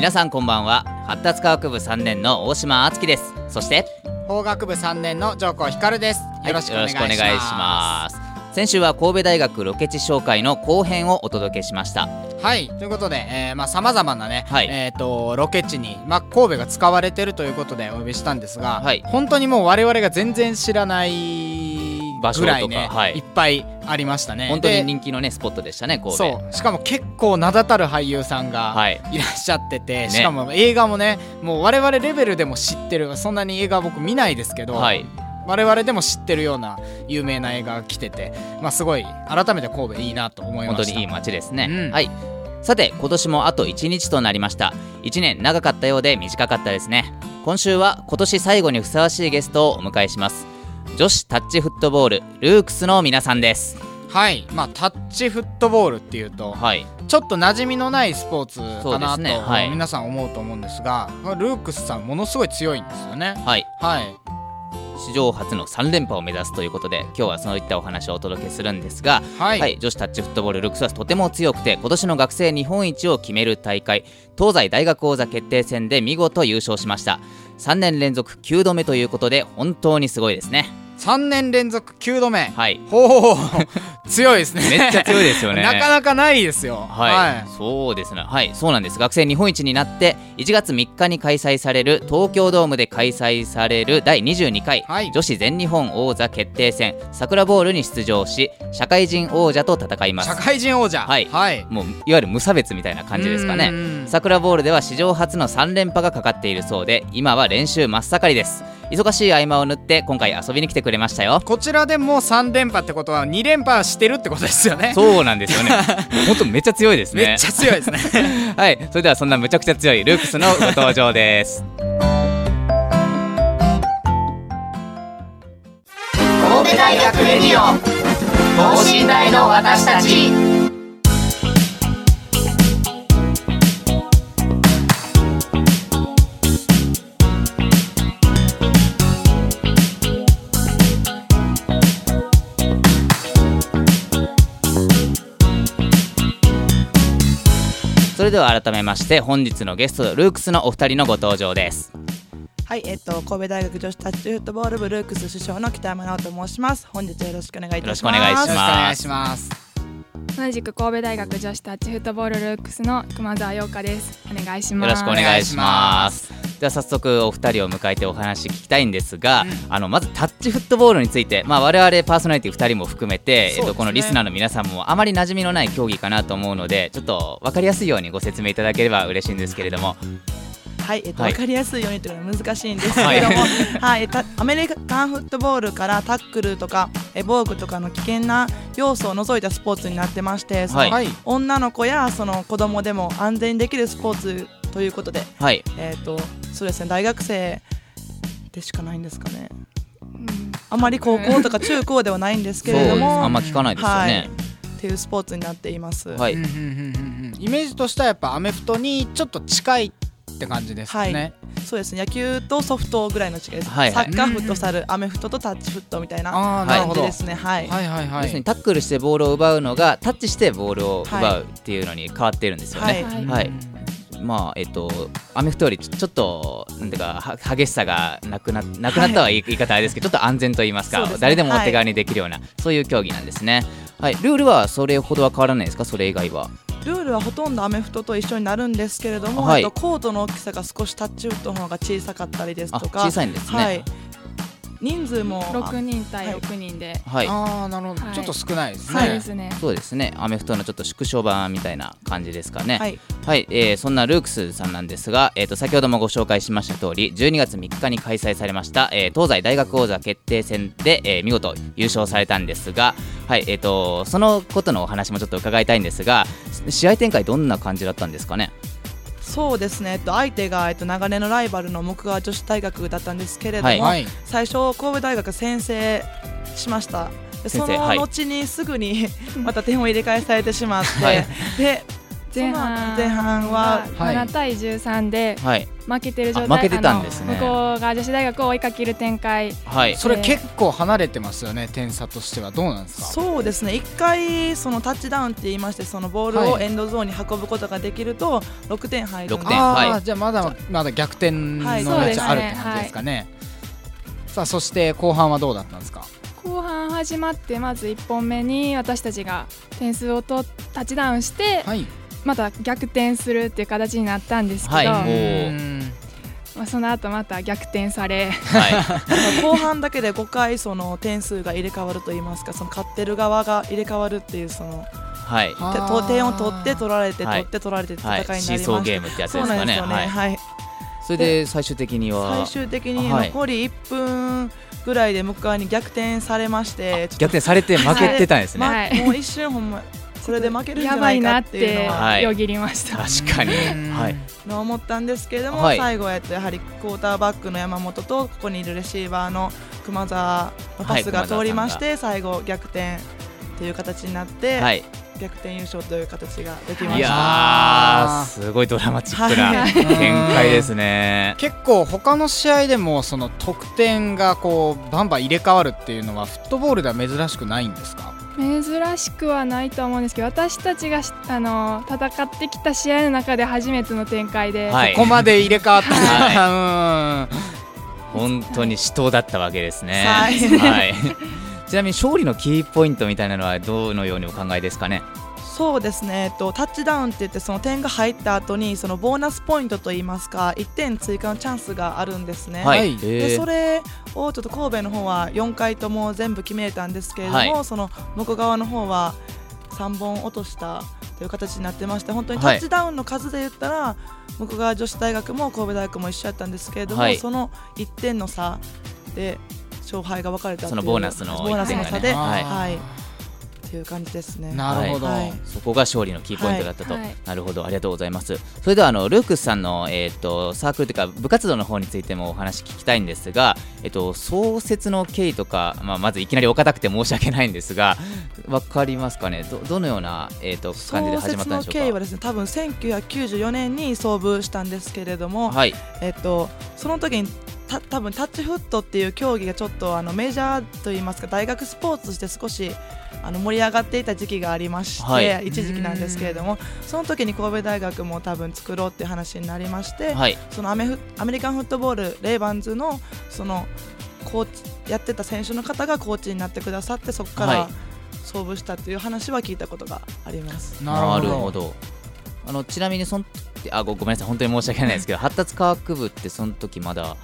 皆さんこんばんは。発達科学部3年の大島敦樹です。そして法学部3年の上皇光です。よろしくお願いします,、はい、します。先週は神戸大学ロケ地紹介の後編をお届けしました。はいということで、えー、まあさまざまなね、はい、えっ、ー、とロケ地にまあ神戸が使われてるということでお呼びしたんですが、はい、本当にもう我々が全然知らない場所とか、ねはい、いっぱいありましたね。本当に人気のねスポットでしたね神戸。そう。しかも結構名だたる俳優さんがい。らっしゃってて、はい、しかも映画もねもう我々レベルでも知ってるそんなに映画僕見ないですけど、はい、我々でも知ってるような有名な映画が来てて、まあ、すごい改めて神戸いいなと思いました。本当にいい街ですね、うん、はい。さて今年もあと1日となりました。1年長かったようで短かったですね。今週は今年最後にふさわしいゲストをお迎えします女子タッチフットボールルークスの皆さんです。はい。まあタッチフットボールっていうと、はい、ちょっと馴染みのないスポーツかなと、ね。はい、皆さん思うと思うんですがルークスさんものすごい強いんですよね。はい、はい、史上初の3連覇を目指すということで今日はそういったお話をお届けするんですが、はい、はい、女子タッチフットボールルックスはとても強くて今年の学生日本一を決める大会東西大学王座決定戦で見事優勝しました。3年連続9度目ということで本当にすごいですね3年連続9度目。はい。ほう。強いですね。めっちゃ強いですよね。なかなかないですよ。はい、はい、そうですねはい。そうなんです。学生日本一になって1月3日に開催される東京ドームで開催される第22回、はい、女子全日本王座決定戦桜ボールに出場し社会人王者と戦います。社会人王者。はい、はい、もういわゆる無差別みたいな感じですかね。桜ボールでは史上初の3連覇がかかっているそうで今は練習真っ盛りです忙しい合間を縫って今回遊びに来てくれましたよ。こちらでも3連覇ってことは2連覇してるってことですよね。そうなんですよね。本当めっちゃ強いですね。めっちゃ強いですね。はい。それではそんなむちゃくちゃ強いルークスのご登場です。神戸大学レディオ等身大の私たちそれでは改めまして本日のゲストルークスのお二人のご登場ですはい、えっと神戸大学女子タッチフットボール部ルークス首相の北山直と申します。本日よろしくお願いいたします。よろしくお願いします。同じく神戸大学女子タッチフットボールルークスの熊澤陽香です。お願いします。よろしくお願いします。では早速お二人を迎えてお話聞きたいんですが、うん、あのまずタッチフットボールについて、まあ、我々パーソナリティ2人も含めて、ね、えっと、このリスナーの皆さんもあまり馴染みのない競技かなと思うのでちょっと分かりやすいようにご説明いただければ嬉しいんですけれども。はい、えっと、はい、分かりやすいようにというのは難しいんですけれども、はい、アメリカンフットボールからタックルとかえ防具とかの危険な要素を除いたスポーツになってましてその、はい、女の子やその子供でも安全にできるスポーツということで、はい、えっ、ー、とそうですね大学生でしかないんですかね。あまり高校とか中高ではないんですけれどもあんま聞かないですよね、はい、っていうスポーツになっています、はい、イメージとしてはやっぱアメフトにちょっと近いって感じですね、はい、そうですね野球とソフトぐらいの違いです、はい。はい、サッカーフットサルアメフトとタッチフットみたいな感じですね、はい、はいはいはい。要するにタックルしてボールを奪うのがタッチしてボールを奪うっていうのに変わっているんですよね。はいまあえっと、アメフトよりちょっとなんていうか激しさがなくななくなったは言い方あれですけど、ちょっと安全と言いますか、すね、誰でもお手軽にできるような、はい、そういう競技なんですね、はい、ルールはそれほどは変わらないですか？それ以外は。ルールはほとんどアメフトと一緒になるんですけれども、はい、とコートの大きさが少しタッチウッドの方が小さかったりですとか小さいんですね、はい、人数も。6人対6人で、はい、ああなるほど、はい、ちょっと少ないですね、そうですね。そうですね。アメフトのちょっと縮小版みたいな感じですかね。はい、はい、えー、そんなルークスさんなんですが、えーと、先ほどもご紹介しました通り12月3日に開催されました、えー、東西大学王座決定戦で、えー、見事優勝されたんですがはい。えーとそのことのお話もちょっと伺いたいんですが試合展開どんな感じだったんですかね？そうですね、えっと、相手が、えっと、長年のライバルの木川女子大学だったんですけれども、はい、最初、神戸大学先制しました。その後にすぐに また点を入れ替えされてしまって、はい、で前半前半は7対13で負けてる状態、負けてたんですね。向こうが女子大学を追いかける展開、はい、それ結構離れてますよね点差としては。どうなんですか？そうですね。1回そのタッチダウンって言いましてそのボールをエンドゾーンに運ぶことができると6点入る6点はい。じゃあまだまだ逆転の余地あるって感じですかね、さあそして後半はどうだったんですか？後半始まってまず1本目に私たちが点数をとタッチダウンして、はい、また逆転するっていう形になったんですけど、はい。まあ、その後また逆転され、はい、後半だけで5回その点数が入れ替わるといいますかその勝ってる側が入れ替わるっていうその。はい、点を取って取られて、取って取られて戦いになりました、はい、ゲームってやつですかね。はい、はい、それで最終的には？最終的に残り1分ぐらいで向かいに逆転されまして逆転されて負けてたんですね、はい、もう一瞬ほんまそれで負けるんじゃないかっていうのはよぎりました、確かに、はい、の思ったんですけれども、はい、最後はやはりクォーターバックの山本とここにいるレシーバーの熊澤のパスが通りまして、最後逆転という形になって、はい、逆転優勝という形ができました。いやすごいドラマチックな展開ですね、結構他の試合でもその得点がこうバンバン入れ替わるっていうのはフットボールでは珍しくないんですか？珍しくはないと思うんですけど私たちがあの戦ってきた試合の中で初めての展開で、はい、ここまで入れ替わった、はい、本当に死闘だったわけですね。はい、はい、ちなみに勝利のキーポイントみたいなのはどのようにお考えですかね？そうですね、えっと、タッチダウンって言ってその点が入った後にそのボーナスポイントといいますか1点追加のチャンスがあるんですね、はい、でそれをちょっと神戸の方は4回とも全部決めたんですけれども、はい、その向こう側の方は3本落としたという形になってまして本当にタッチダウンの数で言ったら、はい、向こう側女子大学も神戸大学も一緒やったんですけれども、その1点の差で勝敗が分かれたそのボーナスの、ボーナスの差で。はいという感じですね。なるほど、はい、そこが勝利のキーポイントだったと、はい、なるほどありがとうございます。それではあのルークスさんのえっ、ー、とサークルというか部活動の方についてもお話聞きたいんですが、えっ、ー、と創設の経緯とかまあまずいきなりお堅くて申し訳ないんですが、わかりますかね？どどのようなえっ、ー、と感じで始まったんでしょうか？経緯はですね多分1994年に創部したんですけれども、はい、えっ、とその時にた多分タッチフットっていう競技がちょっとあのメジャーといいますか大学スポーツとして少しあの盛り上がっていた時期がありまして、はい、一時期なんですけれどもその時に神戸大学も多分作ろうっていう話になりまして、はい、そのアメフアメリカンフットボールレイバンズのそのコーチやってた選手の方がコーチになってくださってそこから創部したっていう話は聞いたことがあります。なるほど。あのちなみにそのあごごめんなさい。本当に申し訳ないですけど 発達科学部ってその時まだ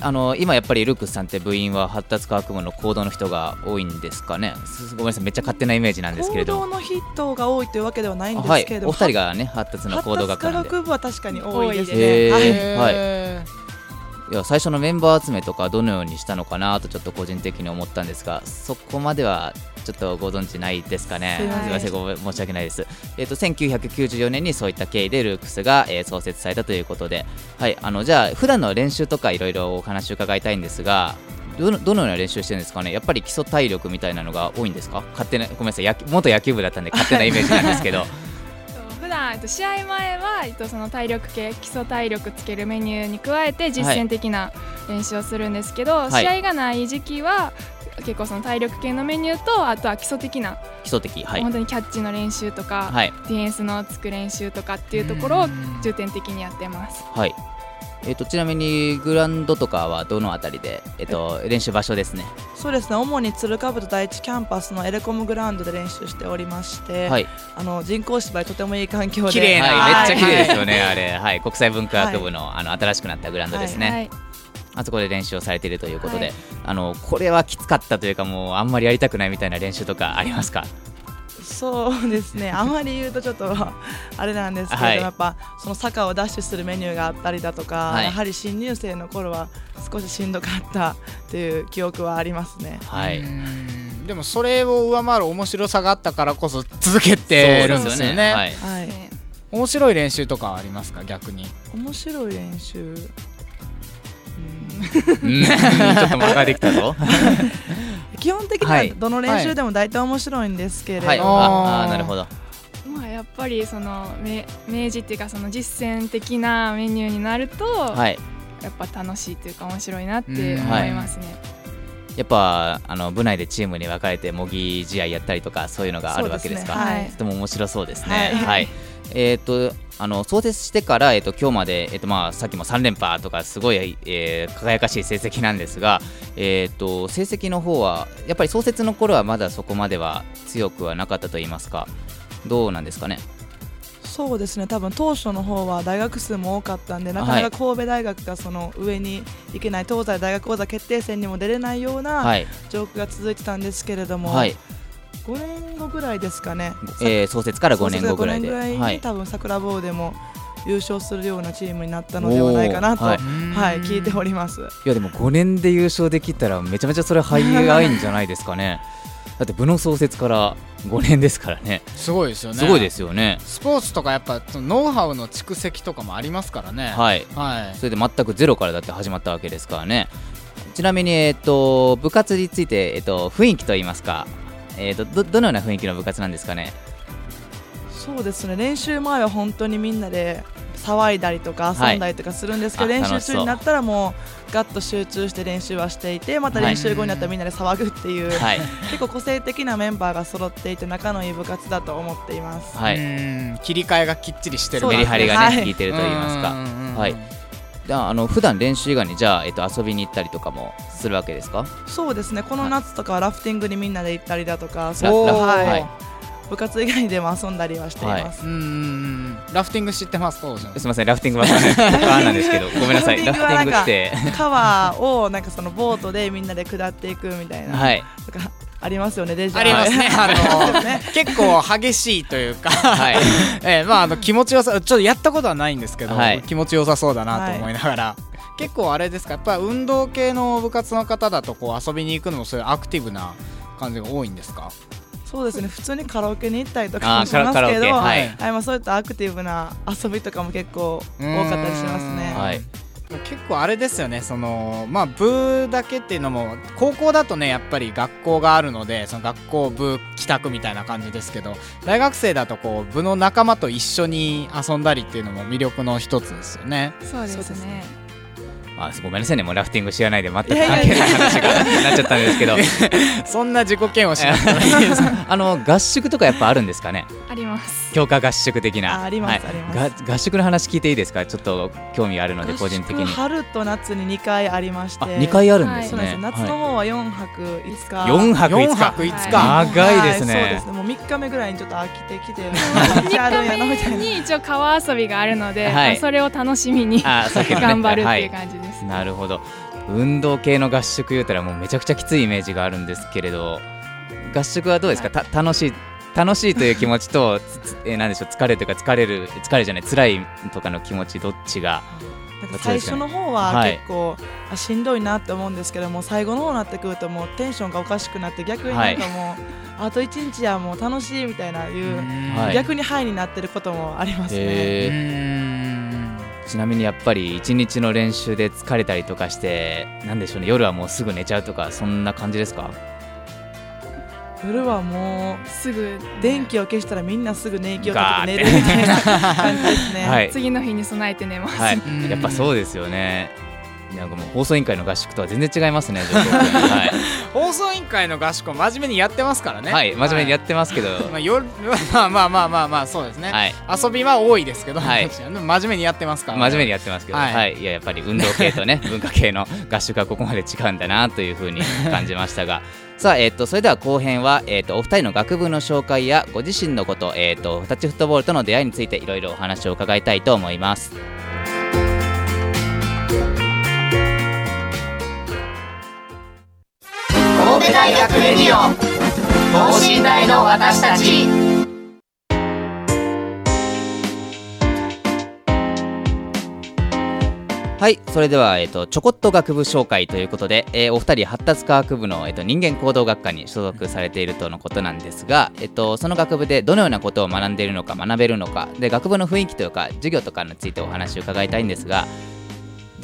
あの今やっぱりルークスさんって部員は発達科学部の行動の人が多いんですかね。ごめんなさい。めっちゃ勝手なイメージなんですけれど行動の人が多いというわけではないんですけれど。も、はい、お二人がね発達の行動学科学部は確かに多いですね。はい、はいいや最初のメンバー集めとかどのようにしたのかなとちょっと個人的に思ったんですがそこまではちょっとご存知ないですかね。すみません、ご申し訳ないです。えっ、ー、と1994年にそういった経緯でルークスが、えー、創設されたということで、はい、あのじゃあ普段の練習とかいろいろお話を伺いたいんですが。どのどのような練習してるんですかね、やっぱり基礎体力みたいなのが多いんですか、勝手なごめんなさい、元野球部だったんで、勝手なイメージなんですけど。普段えっと試合前はえっとその体力系基礎体力つけるメニューに加えて実践的な練習をするんですけど、はい、試合がない時期は結構その体力系のメニューとあとは基礎的な基礎的、はい、本当にキャッチの練習とか、はい、ディフェンスのつく練習とかっていうところを重点的にやってます。はいえーと、ちなみにグラウンドとかはどのあたりで、えーと、練習場所ですね。そうですね。主に鶴かぶと第一キャンパスのエレコムグラウンドで練習しておりまして、はい、あの人工芝居とてもいい環境で。綺麗な、はい、めっちゃ綺麗ですよね、はい、あれ、はい、国際文化学部の,、あの新しくなったグラウンドですね。あそこで練習をされているということで、はい、あのこれはきつかったとい。うかもうあんまりやりたくないみたいな練習とかありますかそうですね。あまり言うとちょっと あれなんですけど、はい、やっぱその坂をダッシュするメニューがあったりだとか、はい、やはり新入生の頃は少ししんどかったという記憶はありますね。はい。でもそれを上回る面白さがあったからこそ続けてるんですよね。はい、はい、面白い練習とかありますか？逆に。面白い練習？ちょっと間ができたぞ。基本的にはどの練習でも大体面白いんですけれど、はい、あなるほど。まあやっぱりその明示っていうかその実践的なメニューになると、はい、やっぱ楽しいっていうか面白いなって思いますね。やっぱあの部内でチームに分かれて模擬試合やったりとかそういうのがあるわけですか。と、ね。はい、ても面白そうですね。はい、はい、えっ、ー、とあの創設してから、えーと、今日まで、えーとまあ、さっきも3連覇とかすごい、えー、輝かしい成績なんですが、えーと、成績の方はやっぱり創設の頃はまだそこまでは強くはなかったと言いますかどうなんですかね？そうですね。多分当初の方は大学数も多かったんでなかなか神戸大学がその上に行けない東西大学講座決定戦にも出れないような状況が続いてたんですけれども、はい、5年後ぐらいですかね、えー、創設から5年後ぐらいで。5年ぐらいに、はい、多分桜棒でも優勝するようなチームになったのではないかなと、はい、はい、聞いております。いやでも5年で優勝できたらめちゃめちゃそれハイアイんじゃないですかね。だって部の創設から5年ですからね。すごいですよね。すごいですよね。スポーツとかやっぱノウハウの蓄積とかもありますからね。はい、はい、それで全くゼロからだって始まったわけですからね。ちなみに、えーと、部活について、えーと雰囲気といいますかえーと、どどのような雰囲気の部活なんですかね？そうですね。練習前は本当にみんなで騒いだりとか遊んだりとかするんですけど、はい、練習中になったらもうガッと集中して練習はしていてまた練習後になったらみんなで騒ぐっていう、はい、結構個性的なメンバーが揃っていて仲のいい部活だと思っています、はい、切り替えがきっちりしてるメリハリがね、効いてると言いますか。はいああの普段練習以外にじゃあ、えっと、遊びに行ったりとかもするわけですか？そうですね。この夏とかはラフティングにみんなで行ったりだとか、そう。はい、はい、部活以外でも遊んだりはしています、はい、うんラフティング知ってます？かすみません。ラフティングは川なんですけど ごめんなさい。ラフティングって。川をなんかそのボートでみんなで下っていくみたいな、はい、ありますよねデジありますね。あの 結構激しいというか。はい、えー、まああの気持ちよさちょっとやったことはないんですけど、はい、気持ちよさそうだなと思いながら、はい、結構あれですかやっぱ運動系の部活の方だとこう遊びに行くのもそういうアクティブな感じが多いんですか？そうですね。普通にカラオケに行ったりとかもしますけど、はい、はい、まあ、そういったアクティブな遊びとかも結構多かったりしますね。はい結構あれですよね。そのまあ部だけっていうのも高校だとねやっぱり学校があるのでその学校部帰宅みたいな感じですけど大学生だとこう部の仲間と一緒に遊んだりっていうのも魅力の一つですよね。そうですね。あごめんなさいね。もうラフティング知らないで全く関係ない話が なっちゃったんですけど。そんな自己嫌悪しなく あの合宿とかやっぱあるんですかね？あります強化合宿的な。あります、はい、あります。合宿の話聞いていいですか？ちょっと興味あるので個人的に。春と夏に2回ありまして。2回あるんですね、はい、夏の方は4泊5日。4泊5日。泊5日、長いですね、そうです。ねもう3日目ぐらいにちょっと飽きてきて 3日目に一応川遊びがあるので、それを楽しみに頑張るっていう感じです、なるほど。運動系の合宿言うたらもうめちゃくちゃきついイメージがあるんですけれど合宿はどうですか、はい、楽しい楽しいという気持ちとえー、なんでしょう疲れというか疲れる疲れじゃない辛いとかの気持ちどっちが最初の方は結構、はい、しんどいなって思うんですけども最後の方になってくるともうテンションがおかしくなって逆になんかもう、はい、あと1日はもう楽しいみたいないう逆にハイになってることもありますね。ちなみにやっぱり一日の練習で疲れたりとかしてなんでしょうね夜はもうすぐ寝ちゃうとかそんな感じですか？夜はもうすぐ電気を消したらみんなすぐ寝息をかけて寝るみたいな感じですね、はい、次の日に備えて寝ます、はい、やっぱそうですよね。なんかもう放送委員会の合宿とは全然違いますね、はい、放送委員会の合宿真面目にやってますからね。はい。真面目にやってますけど、はい、まあ、よ まあまあまあまあまあそうですね、はい、遊びは多いですけど、はい、真面目にやってますから、ね、真面目にやってますけど、はい、はい、いややっぱり運動系とね文化系の合宿はここまで違うんだなというふうに感じましたがさあ、えっ、ー、と、それでは後編は、えっ、ー、と、お二人の学部の紹介や、ご自身のこと、えっ、ー、と、タッチフットボールとの出会いについて、いろいろお話を伺いたいと思います。神戸大学レディオ等身大の私たちはいそれでは、えーと、ちょこっと学部紹介ということで、えー、お二人発達科学部の、えーと、人間行動学科に所属されているとのことなんですが、えっとその学部でどのようなことを学んでいるのか学べるのかで学部の雰囲気というか授業とかについてお話を伺いたいんですが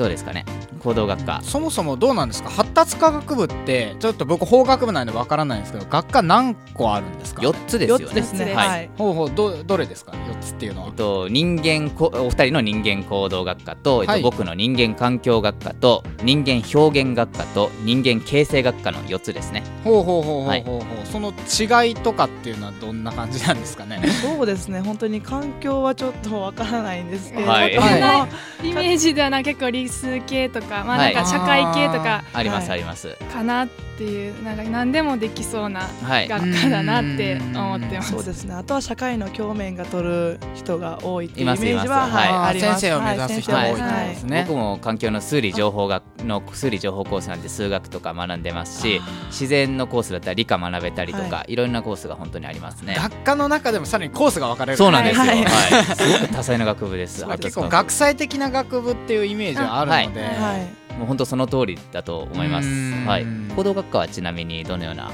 どうですかね？行動学科。そもそもどうなんですか？発達科学部ってちょっと僕法学部なんでわからないんですけど学科何個あるんですか？4つですよね。ですね。はい。ほうほう。どどれですか？4つっていうのは、えっと、人間こお二人の人間行動学科と、えっと、はい、僕の人間環境学科と人間表現学科と人間形成学科の4つですね。ほうほうほうほうほう、はい、その違いとかっていうのはどんな感じなんですかね？そうですね。本当に環境はちょっとわからないんですけど、はい、はい、イメージではな結構理数系とかまあなんか社会系とかありますあります。かなっていうなんか何でもできそうな学科だなって思ってます、そうですね。あとは社会の教面が取る人が多いっていうイメージははい、あります。先生を目指す人が多いですね、僕も環境の数理情報学の数理情報コースなんで数学とか学んでますし自然のコースだったら理科学べたりとか、い、ろんなコースが本当にありますね。学科の中でもさらにコースが分かれる。そうなんですよ、はいすごく多彩な学部です結構学際的な学部っていうイメージはあるので、はい。もう本当その通りだと思います。はい。行動学科はちなみにどのような？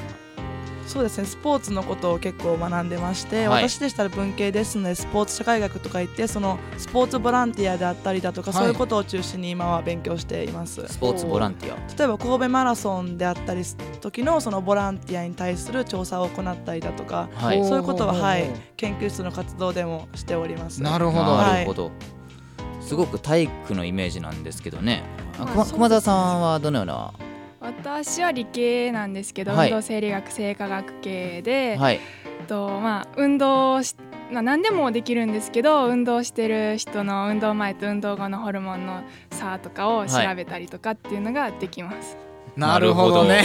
そうですね。スポーツのことを結構学んでまして、はい、私でしたら文系ですのでスポーツ社会学とか言ってそのスポーツボランティアであったりだとか、はい、そういうことを中心に今は勉強しています。スポーツボランティア。例えば神戸マラソンであったり時のそのボランティアに対する調査を行ったりだとか、はい、そういうことははい。研究室の活動でもしております。なるほど。なるほど、すごく体育のイメージなんですけどね。熊田さんはどのような？私は理系なんですけど、はい、運動生理学生化学系で、はい、とまあ、運動し、まあ、何でもできるんですけど運動してる人の運動前と運動後のホルモンの差とかを調べたりとかっていうのができます。はい、なるほど。ね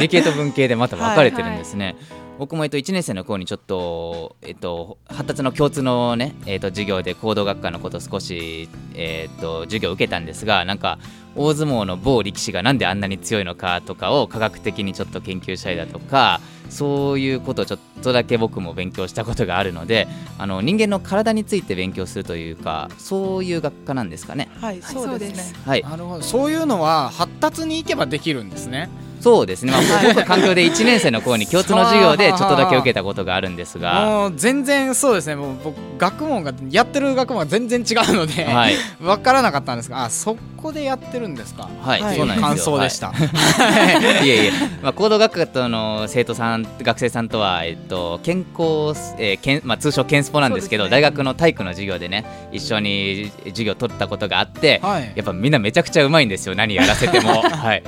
理系と文系でまた分かれてるんですね。はいはい僕もえっと1年生の頃にちょっと、えっと、発達の共通のね、えっと、授業で行動学科のこと少し、えっと、授業を受けたんですがなんか大相撲の某力士がなんであんなに強いのかとかを科学的にちょっと研究したりだとかそういうことをちょっとだけ僕も勉強したことがあるのであの人間の体について勉強するというかそういう学科なんですかね。はい、そうですね。はい、なるほど。そういうのは発達に行けばできるんですね。そうですね、まあ、僕は環境で1年生の頃に共通の授業でちょっとだけ受けたことがあるんですが。もう全然そうですね。もう僕学問がやってる学問が全然違うので、はい、分からなかったんですがあそこでやってるんですか？はい、はい、そうなん感想でした、はい、いえいえ、まあ、行動学科との生徒さん学生さんとは、えっと、健康、えーけんまあ、通称健スポなんですけど、ね、大学の体育の授業でね一緒に授業を取ったことがあって、はい、やっぱみんなめちゃくちゃうまいんですよ。何やらせても、はい、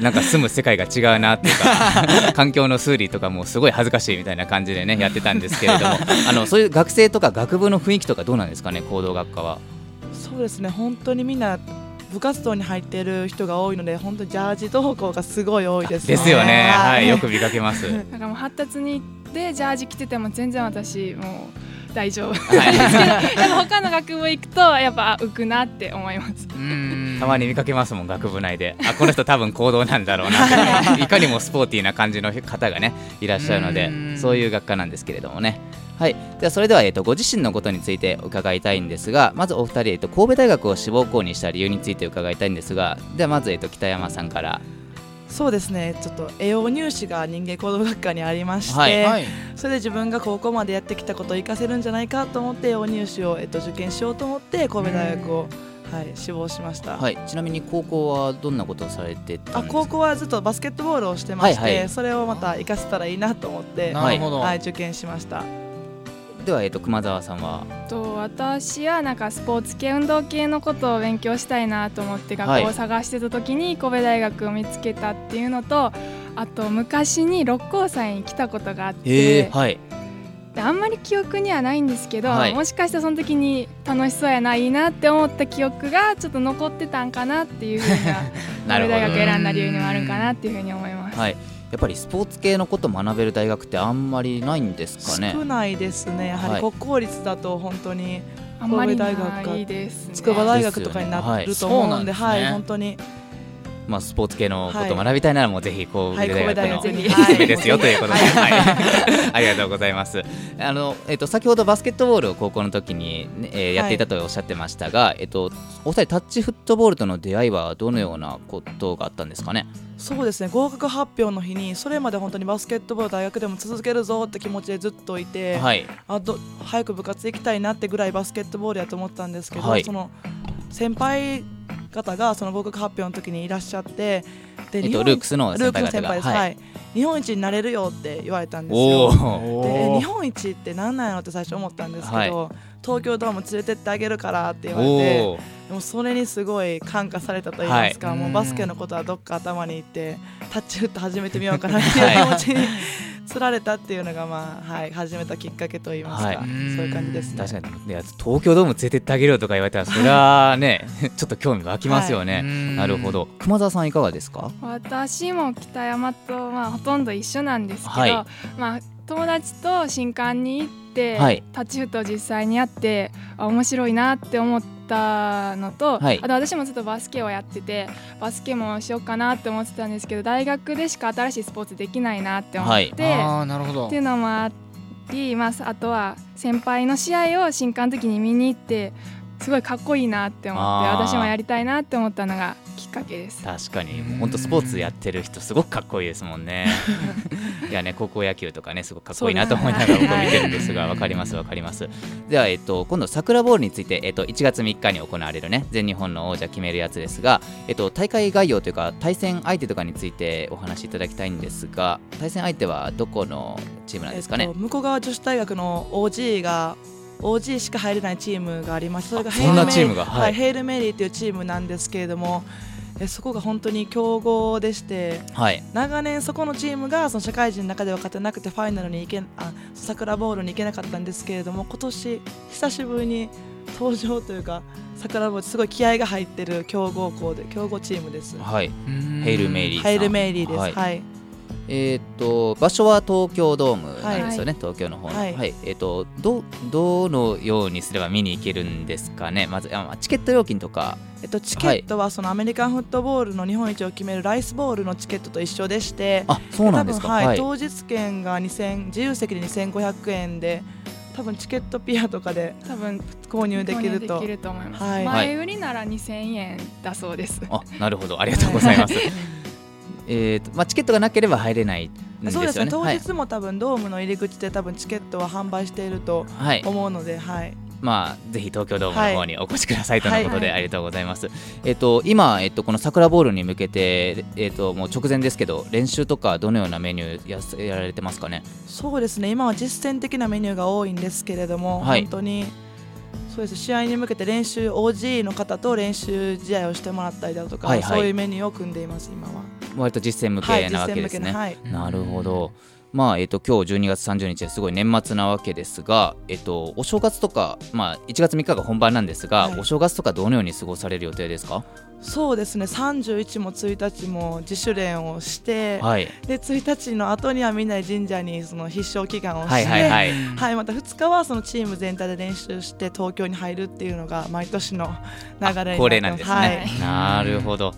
なんか住む世界が違うなっていうか環境の数理とかもすごい恥ずかしいみたいな感じでね やってたんですけれども あのそういう学生とか学部の雰囲気とかどうなんですかね行動学科は？そうですね本当にみんな部活動に入っている人が多いので本当ジャージ登校がすごい多いです、ね、ですよね、はい、よく見かけます。なんかもう発達に行ってジャージ着てても全然私もう大丈夫、はい、でも他の学部行くとやっぱ浮くなって思います。たまに見かけますもん学部内で。あこの人多分行動なんだろうない。かにもスポーティーな感じの方がねいらっしゃるのでそういう学科なんですけれどもね。はい、ではそれでは、えーと、ご自身のことについて伺いたいんですがまずお二人、えーと、神戸大学を志望校にした理由について伺いたいんですがではまず、えーと北山さんからそうですね。ちょっと栄養入試が人間行動学科にありまして、はい、それで自分が高校までやってきたことを生かせるんじゃないかと思って栄養入試を、えっと、受験しようと思って神戸大学を、はい、志望しました、はい、ちなみに高校はどんなことをされてあ高校はずっとバスケットボールをしてまして、はいはい、それをまた生かせたらいいなと思って、はい、受験しました。では、えー、と熊澤さんは？と私はなんかスポーツ系運動系のことを勉強したいなと思って学校を探してた時に神戸大学を見つけたっていうのとあと昔に六甲山に来たことがあって、えー、はい、であんまり記憶にはないんですけど、はい、もしかしたらその時に楽しそうやないいなって思った記憶がちょっと残ってたんかなっていうふうな神戸大学選んだ理由にもあるかなっていうふうに思います。はいやっぱりスポーツ系のこと学べる大学ってあんまりないんですかね？少ないですね。やはり国公立だと本当に神戸大学か筑波大学とかになると思うんで、はい、はい、本当に。まあ、スポーツ系のことを学びたいならもうぜひ神戸大学のおすすめですよとい。うことで、はい、ありがとうござい。ます。あのえっと先ほどバスケットボールを高校の時に、ねえー、やってい。たとおっしゃってましたが、えっとお二人タッチフットボールとの出会い。はどのようなことがあったんですかね。そうですね。合格発表の日にそれまで本当にバスケットボール大学でも続けるぞって気持ちでずっといて、はい、あど早く部活行きたいなってぐらいバスケットボールやと思ったんですけど、はい、その先輩方がその合格発表の時にいらっしゃってで、えっと、ルークスの先輩です、はい、日本一になれるよって言われたんですよ。で日本一って何なんやろって最初思ったんですけど、はい、東京ドーム連れてってあげるからって言われてでもそれにすごい感化されたと言いますか、はい、もうバスケのことはどっか頭にいってタッチフット始めてみようかなっていう気持ちに釣られたっていうのがまあはい始めたきっかけと言いますか、はい、そういう感じです、ね、確かに。いや東京ドーム連れてってあげるとか言われたらそれはね ちょっと興味湧きますよね、はい、なるほど。熊澤さんいかがですか？私も北山とまあほとんど一緒なんですけど、はい、まあ友達と新館に行って、はい、タッチフットを実際にやってあ面白いなって思ったのと、はい、あと私もずっとバスケをやっててバスケもしようかなって思ってたんですけど大学でしか新しいスポーツできないなって思って、はい、あなるほど。っていうのもあり、まあ、あとは先輩の試合を新刊の時に見に行ってすごいかっこいいなって思って私もやりたいなって思ったのがきっかけです。確かに。本当スポーツやってる人すごくかっこいいですもんね。いやね高校野球とかねすごくかっこいいなと思いながら僕見てるんですがわかりますわかります。ではえっと今度桜ボールについてえっと1月3日に行われるね全日本の王者決めるやつですがえっと大会概要というか対戦相手とかについてお話しいただきたいんですが対戦相手はどこのチームなんですかね、えっと、向こう側女子大学の OG が OG しか入れないチームがあります。それがヘイルメリー、はい、ヘイルメリーというチームなんですけれどもえそこが本当に強豪でして、はい、長年そこのチームがその社会人の中では勝てなくてファイナルに行けあ桜ボールに行けなかったんですけれども今年久しぶりに登場というか桜ボールすごい気合が入ってる強豪校で強豪チームです。はい。ヘイルメイリーヘイルメイリーです。はい、はいえーと、場所は東京ドームなんですよね、はい、東京の方の、はい、はい、えーと、どどのようにすれば見に行けるんですかね、まずチケット料金とか、えっと、チケットはそのアメリカンフットボールの日本一を決めるライスボールのチケットと一緒でして、あそうなんですか、はい、当日券が2000自由席で2500円で。多分チケットピアとかで多分購入できると。できると思います、はい、前売りなら2000円だそうです。あなるほど。ありがとうございますえーとまあ、チケットがなければ入れないそうですね。当日も多分ドームの入り口で多分チケットは販売していると思うので、はい、はいまあ、ぜひ東京ドームの方にお越しくださいとのことで、ありがとうございます。えっと、今、えっと、この桜ボールに向けて、えっと、もう直前ですけど、練習とか、どのようなメニューややられてますかね？そうですね、今は実践的なメニューが多いんですけれども、はい、本当に。そうです。試合に向けて練習 OG の方と練習試合をしてもらったりだとか、はいはい、そういうメニューを組んでいます今は割と実践向けなわけですね、はい、なるほど。まあえっと、今日12月30日ですごい年末なわけですが、えっと、お正月とか、まあ、1月3日が本番なんですが、はい、お正月とかどのように過ごされる予定ですか？そうですね。31も1日も自主練をして、はい、で1日の後にはみんなで神社にその必勝祈願をして、はいはいはい。はい、また2日はそのチーム全体で練習して東京に入るっていうのが毎年の流れ恒例なんですね、はい、なるほど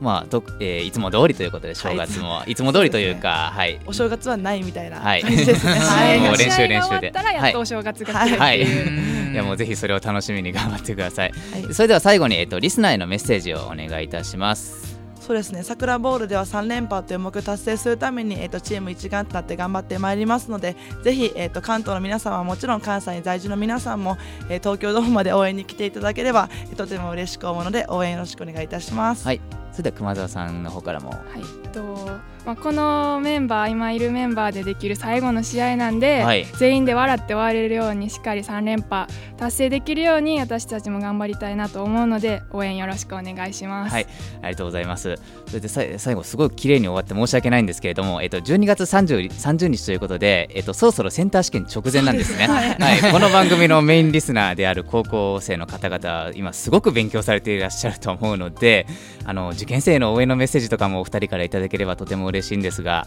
まあとえー、いつも通りということで正月も、はい、いつも通りというか、はい、お正月はないみたいな感じですね。はい、もう練習練習で。たらやっとお正月が来るっていう。い、やもうぜひそれを楽しみに頑張ってください。はい、それでは最後にえっ、ー、とリスナーへのメッセージをお願いいたします。そうですね桜ボールでは3連覇という目標達成するために、えーと、チーム一丸となって頑張ってまいりますのでぜひ、えーと、関東の皆さんはもちろん関西に在住の皆さんも、えー、東京ドームまで応援に来ていただければ、えー、とても嬉しく思うので応援よろしくお願いいたします。はいそれでは熊澤さんの方からも。はいとまあ、このメンバー今いるメンバーでできる最後の試合なんで、はい、全員で笑って終われるようにしっかり3連覇達成できるように私たちも頑張りたいなと思うので応援よろしくお願いします。はい、ありがとうございます。それで最後すごい綺麗に終わって申し訳ないんですけれども、えっと12月 30, 30日ということで、えっとそろそろセンター試験直前なんですね。はい、この番組のメインリスナーである高校生の方々今すごく勉強されていらっしゃると思うので、あの受験生の応援のメッセージとかもお二人からいただければとても嬉しいんですが。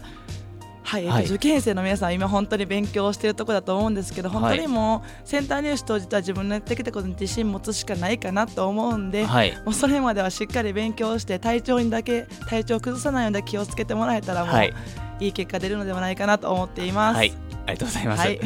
はい、えっと、受験生の皆さん今本当に勉強しているところだと思うんですけど本当にもうセンター入試当日は自分のやってきたことに自信持つしかないかなと思うんで、はい、もうそれまではしっかり勉強して体調にだけ体調を崩さないように気をつけてもらえたらもう、はい、いい結果出るのではないかなと思っています。はいありがとうございます。はい、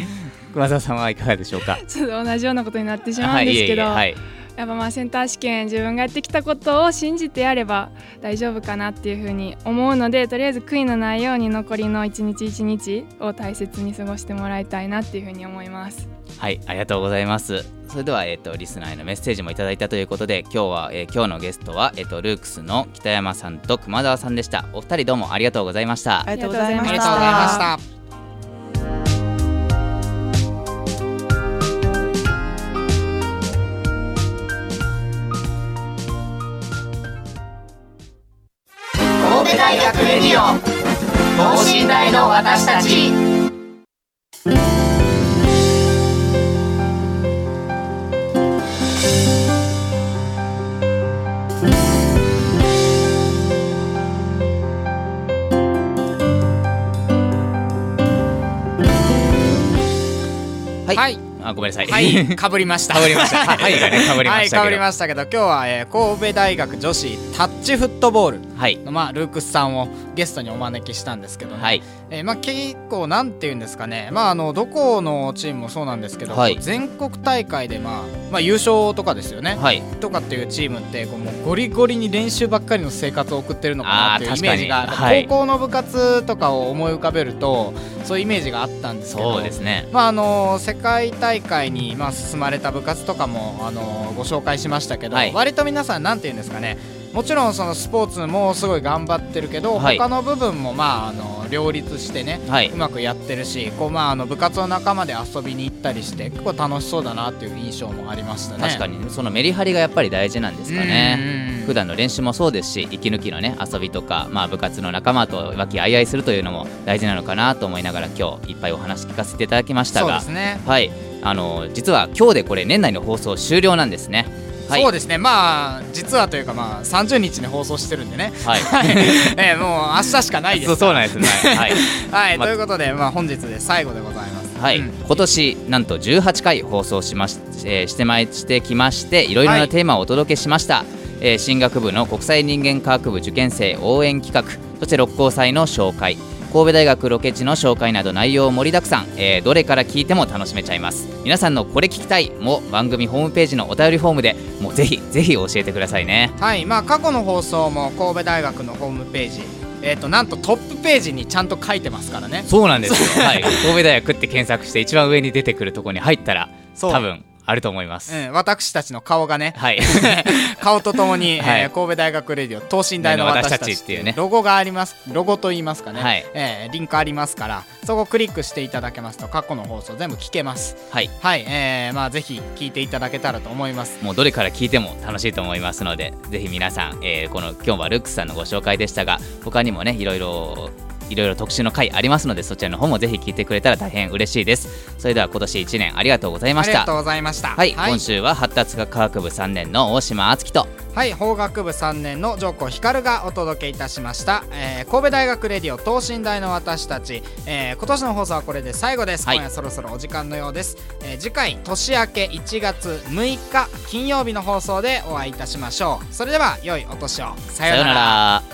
熊澤さんはいかがでしょうか？ちょっと同じようなことになってしまうんですけど、はい、やっぱまあセンター試験自分がやってきたことを信じてやれば大丈夫かなっていうふうに思うのでとりあえず悔いのないように残りの一日一日を大切に過ごしてもらいたいなっていうふうに思います。はいありがとうございます。それでは、えーと、リスナーへのメッセージもいただいたということで今日は、えー、今日のゲストは、えーと、ルークスの北山さんと熊澤さんでした。お二人どうもありがとうございました。ありがとうございました大学レディオ等身大の私たち。めんなさい。はい、かぶりました。かぶりました。はい、がね、かぶりました。はい、かぶりましたけど、今日は、えー、神戸大学女子タッチフットボールの、はい、まあ、ルークスさんをゲストにお招きしたんですけどね。はい、えー、まあ、結構、なんていうんですかね、まあ、あの、どこのチームもそうなんですけど、はい、全国大会で、まあ、まあ、優勝とかですよね。はい、とかっていうチームって、こう、もうゴリゴリに練習ばっかりの生活を送ってるのかなっていうイメージが、高校の部活とかを思い浮かべると、そういうイメージがあったんですけど、そうですね。まあ、あの、世界大会に、まあ、進まれた部活とかもあのご紹介しましたけど、はい、割と皆さんなんて言うんですかねもちろんそのスポーツもすごい頑張ってるけど、はい、他の部分もまああの両立してね、はい、うまくやってるしこうまああの部活の仲間で遊びに行ったりして結構楽しそうだなっていう印象もありましたね。確かに。そのメリハリがやっぱり大事なんですかね。普段の練習もそうですし息抜きのね遊びとか、まあ、部活の仲間と和気あいあいするというのも大事なのかなと思いながら今日いっぱいお話聞かせていただきましたが、ね、はい。あの実は今日でこれ年内の放送終了なんですね。はい、そうですね。まあ実はというかまあ30日に放送してるんでね。はい、えー、もう明日しかないですそうそうなんですね。はい、はい、ま、ということでまあ本日で最後でございます。はい、うん、今年なんと18回放送しまし,、えー、してまいしてきましていろいろなテーマをお届けしました、はい、えー、進学部の国際人間科学部受験生応援企画そして六甲祭の紹介神戸大学ロケ地の紹介など内容盛りだくさん、えー、どれから聞いても楽しめちゃいます。皆さんのこれ聞きたい。も番組ホームページのお便りフォームでもうぜひぜひ教えてくださいね。はい。まあ過去の放送も神戸大学のホームページ。えーと、なんとトップページにちゃんと書いてますからね。そうなんですよ、はい、神戸大学って検索して一番上に出てくるところに入ったら多分あると思います、うん、私たちの顔がね、はい、顔とともに、はい、えー、神戸大学レディオ等身大の私たちっていうね。ロゴがありますロゴと言いますかね、はい、えー、リンクありますからそこをクリックしていただけますと過去の放送全部聞けます。はい、はい、えー、まあぜひ聞いていただけたらと思います。もうどれから聞いても楽しいと思いますのでぜひ皆さん、えー、この今日はルックスさんのご紹介でしたが他にもねいろいろいろいろ特集の回ありますのでそちらの方もぜひ聞いてくれたら大変嬉しいです。それでは今年1年ありがとうございました。ありがとうございました。はい、はい、今週は発達科学部3年の大島敦樹と。はい法学部3年の上皇光がお届けいたしました、えー、神戸大学レディオ等身大の私たち、えー、今年の放送はこれで最後です、はい、今夜そろそろお時間のようです、えー、次回年明け1月6日金曜日の放送でお会いいたしましょう。それでは良いお年を。さようなら